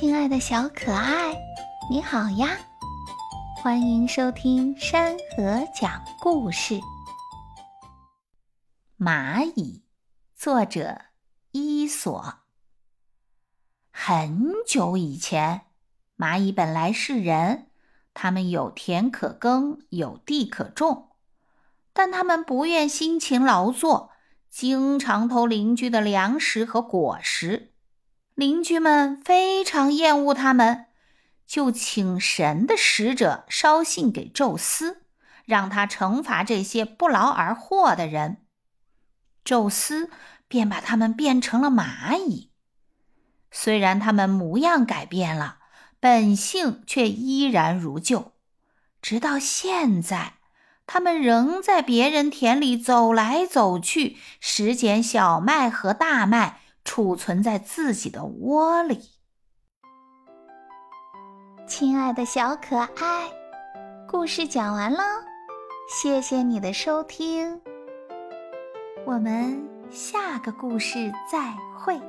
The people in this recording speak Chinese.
亲爱的小可爱，你好呀！欢迎收听山河讲故事。蚂蚁，作者伊索。很久以前，蚂蚁本来是人，它们有田可耕，有地可种，但它们不愿辛勤劳作，经常偷邻居的粮食和果实。邻居们非常厌恶他们，就请神的使者捎信给宙斯，让他惩罚这些不劳而获的人。宙斯便把他们变成了蚂蚁。虽然他们模样改变了，本性却依然如旧。直到现在，他们仍在别人田里走来走去，拾捡小麦和大麦。储存在自己的窝里。亲爱的小可爱，故事讲完了，谢谢你的收听，我们下个故事再会。